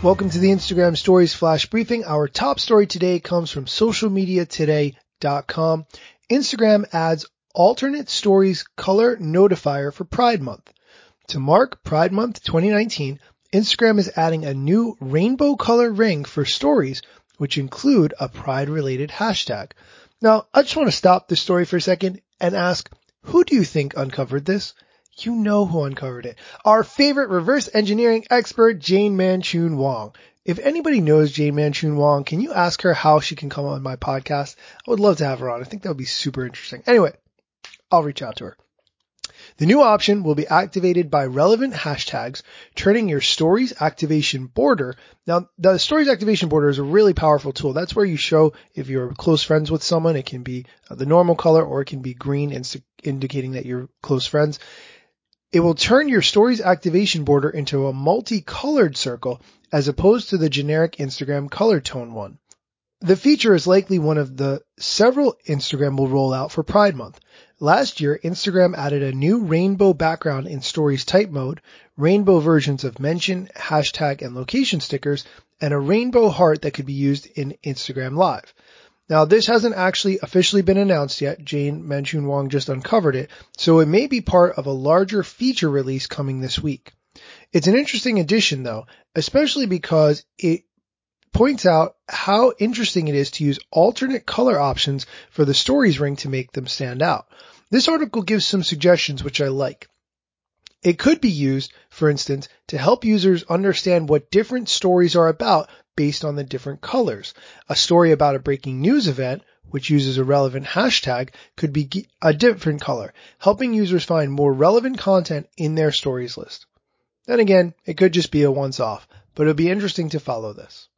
Welcome to the Instagram Stories Flash Briefing. Our top story today comes from socialmediatoday.com. Instagram adds alternate stories color notifier for Pride Month. To mark Pride Month 2019, Instagram is adding a new rainbow color ring for stories, which include a pride related hashtag. Now, I just want to stop the story for a second and ask, who do you think uncovered this? You know who uncovered it. Our favorite reverse engineering expert, Jane Manchun Wong. If anybody knows Jane Manchun Wong, can you ask her how she can come on my podcast? I would love to have her on. I think that would be super interesting. Anyway, I'll reach out to her. The new option will be activated by relevant hashtags, turning your stories activation border. Now, the stories activation border is a really powerful tool. That's where you show if you're close friends with someone, it can be the normal color or it can be green, indicating that you're close friends. It will turn your stories activation border into a multicolored circle as opposed to the generic Instagram color tone one. The feature is likely one of the several Instagram will roll out for Pride Month. Last year, Instagram added a new rainbow background in stories type mode, rainbow versions of mention, hashtag, and location stickers, and a rainbow heart that could be used in Instagram Live. Now, this hasn't actually officially been announced yet. Jane Manchun Wong just uncovered it, so it may be part of a larger feature release coming this week. It's an interesting addition though, especially because it points out how interesting it is to use alternate color options for the stories ring to make them stand out. This article gives some suggestions which I like. It could be used, for instance, to help users understand what different stories are about based on the different colors. A story about a breaking news event, which uses a relevant hashtag, could be a different color, helping users find more relevant content in their stories list. Then again, it could just be a once off, but it'll be interesting to follow this.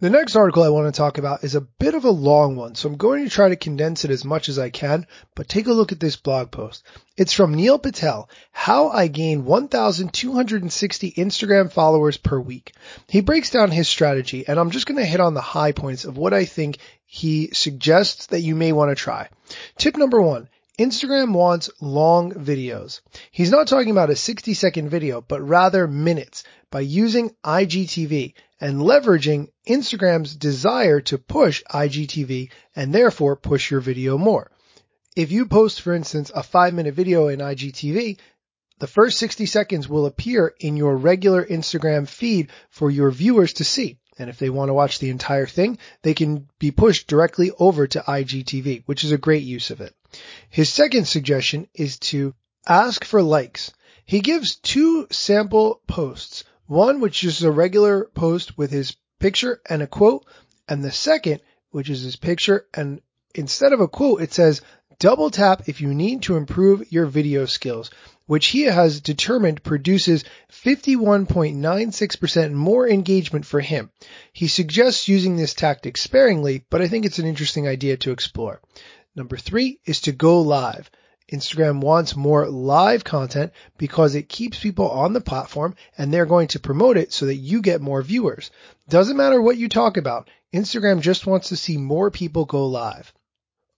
The next article I want to talk about is a bit of a long one, so I'm going to try to condense it as much as I can, but take a look at this blog post. It's from Neil Patel, How I Gain 1,260 Instagram Followers Per Week. He breaks down his strategy, and I'm just going to hit on the high points of what I think he suggests that you may want to try. Tip number one, Instagram wants long videos. He's not talking about a 60 second video, but rather minutes by using IGTV and leveraging Instagram's desire to push IGTV and therefore push your video more. If you post, for instance, a five minute video in IGTV, the first 60 seconds will appear in your regular Instagram feed for your viewers to see. And if they want to watch the entire thing, they can be pushed directly over to IGTV, which is a great use of it. His second suggestion is to ask for likes. He gives two sample posts one, which is a regular post with his picture and a quote, and the second, which is his picture and instead of a quote, it says, double tap if you need to improve your video skills, which he has determined produces 51.96% more engagement for him. He suggests using this tactic sparingly, but I think it's an interesting idea to explore. Number three is to go live. Instagram wants more live content because it keeps people on the platform and they're going to promote it so that you get more viewers. Doesn't matter what you talk about. Instagram just wants to see more people go live.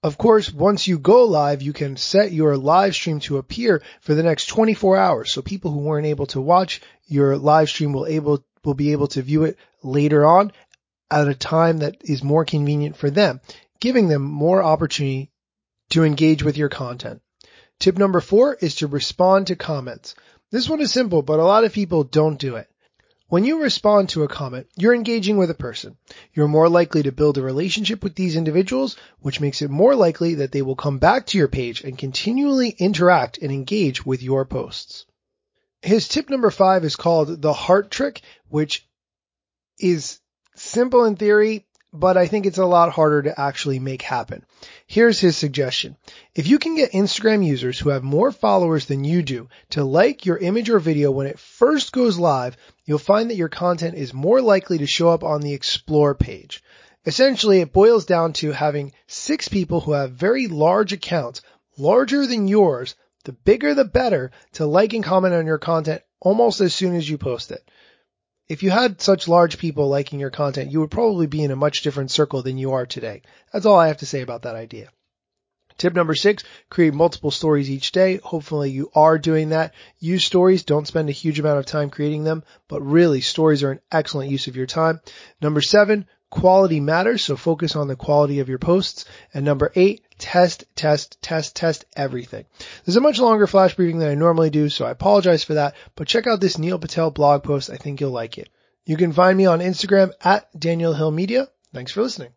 Of course, once you go live, you can set your live stream to appear for the next 24 hours. So people who weren't able to watch your live stream will able, will be able to view it later on at a time that is more convenient for them, giving them more opportunity to engage with your content. Tip number four is to respond to comments. This one is simple, but a lot of people don't do it. When you respond to a comment, you're engaging with a person. You're more likely to build a relationship with these individuals, which makes it more likely that they will come back to your page and continually interact and engage with your posts. His tip number five is called the heart trick, which is simple in theory, but I think it's a lot harder to actually make happen. Here's his suggestion. If you can get Instagram users who have more followers than you do to like your image or video when it first goes live, you'll find that your content is more likely to show up on the explore page. Essentially, it boils down to having six people who have very large accounts, larger than yours, the bigger the better, to like and comment on your content almost as soon as you post it if you had such large people liking your content, you would probably be in a much different circle than you are today. That's all I have to say about that idea. Tip number six, create multiple stories each day. Hopefully you are doing that. Use stories. Don't spend a huge amount of time creating them, but really stories are an excellent use of your time. Number seven, quality matters. So focus on the quality of your posts. And number eight, test, test, test, test everything. There's a much longer flash briefing than I normally do, so I apologize for that, but check out this Neil Patel blog post. I think you'll like it. You can find me on Instagram at Daniel Hill Media. Thanks for listening.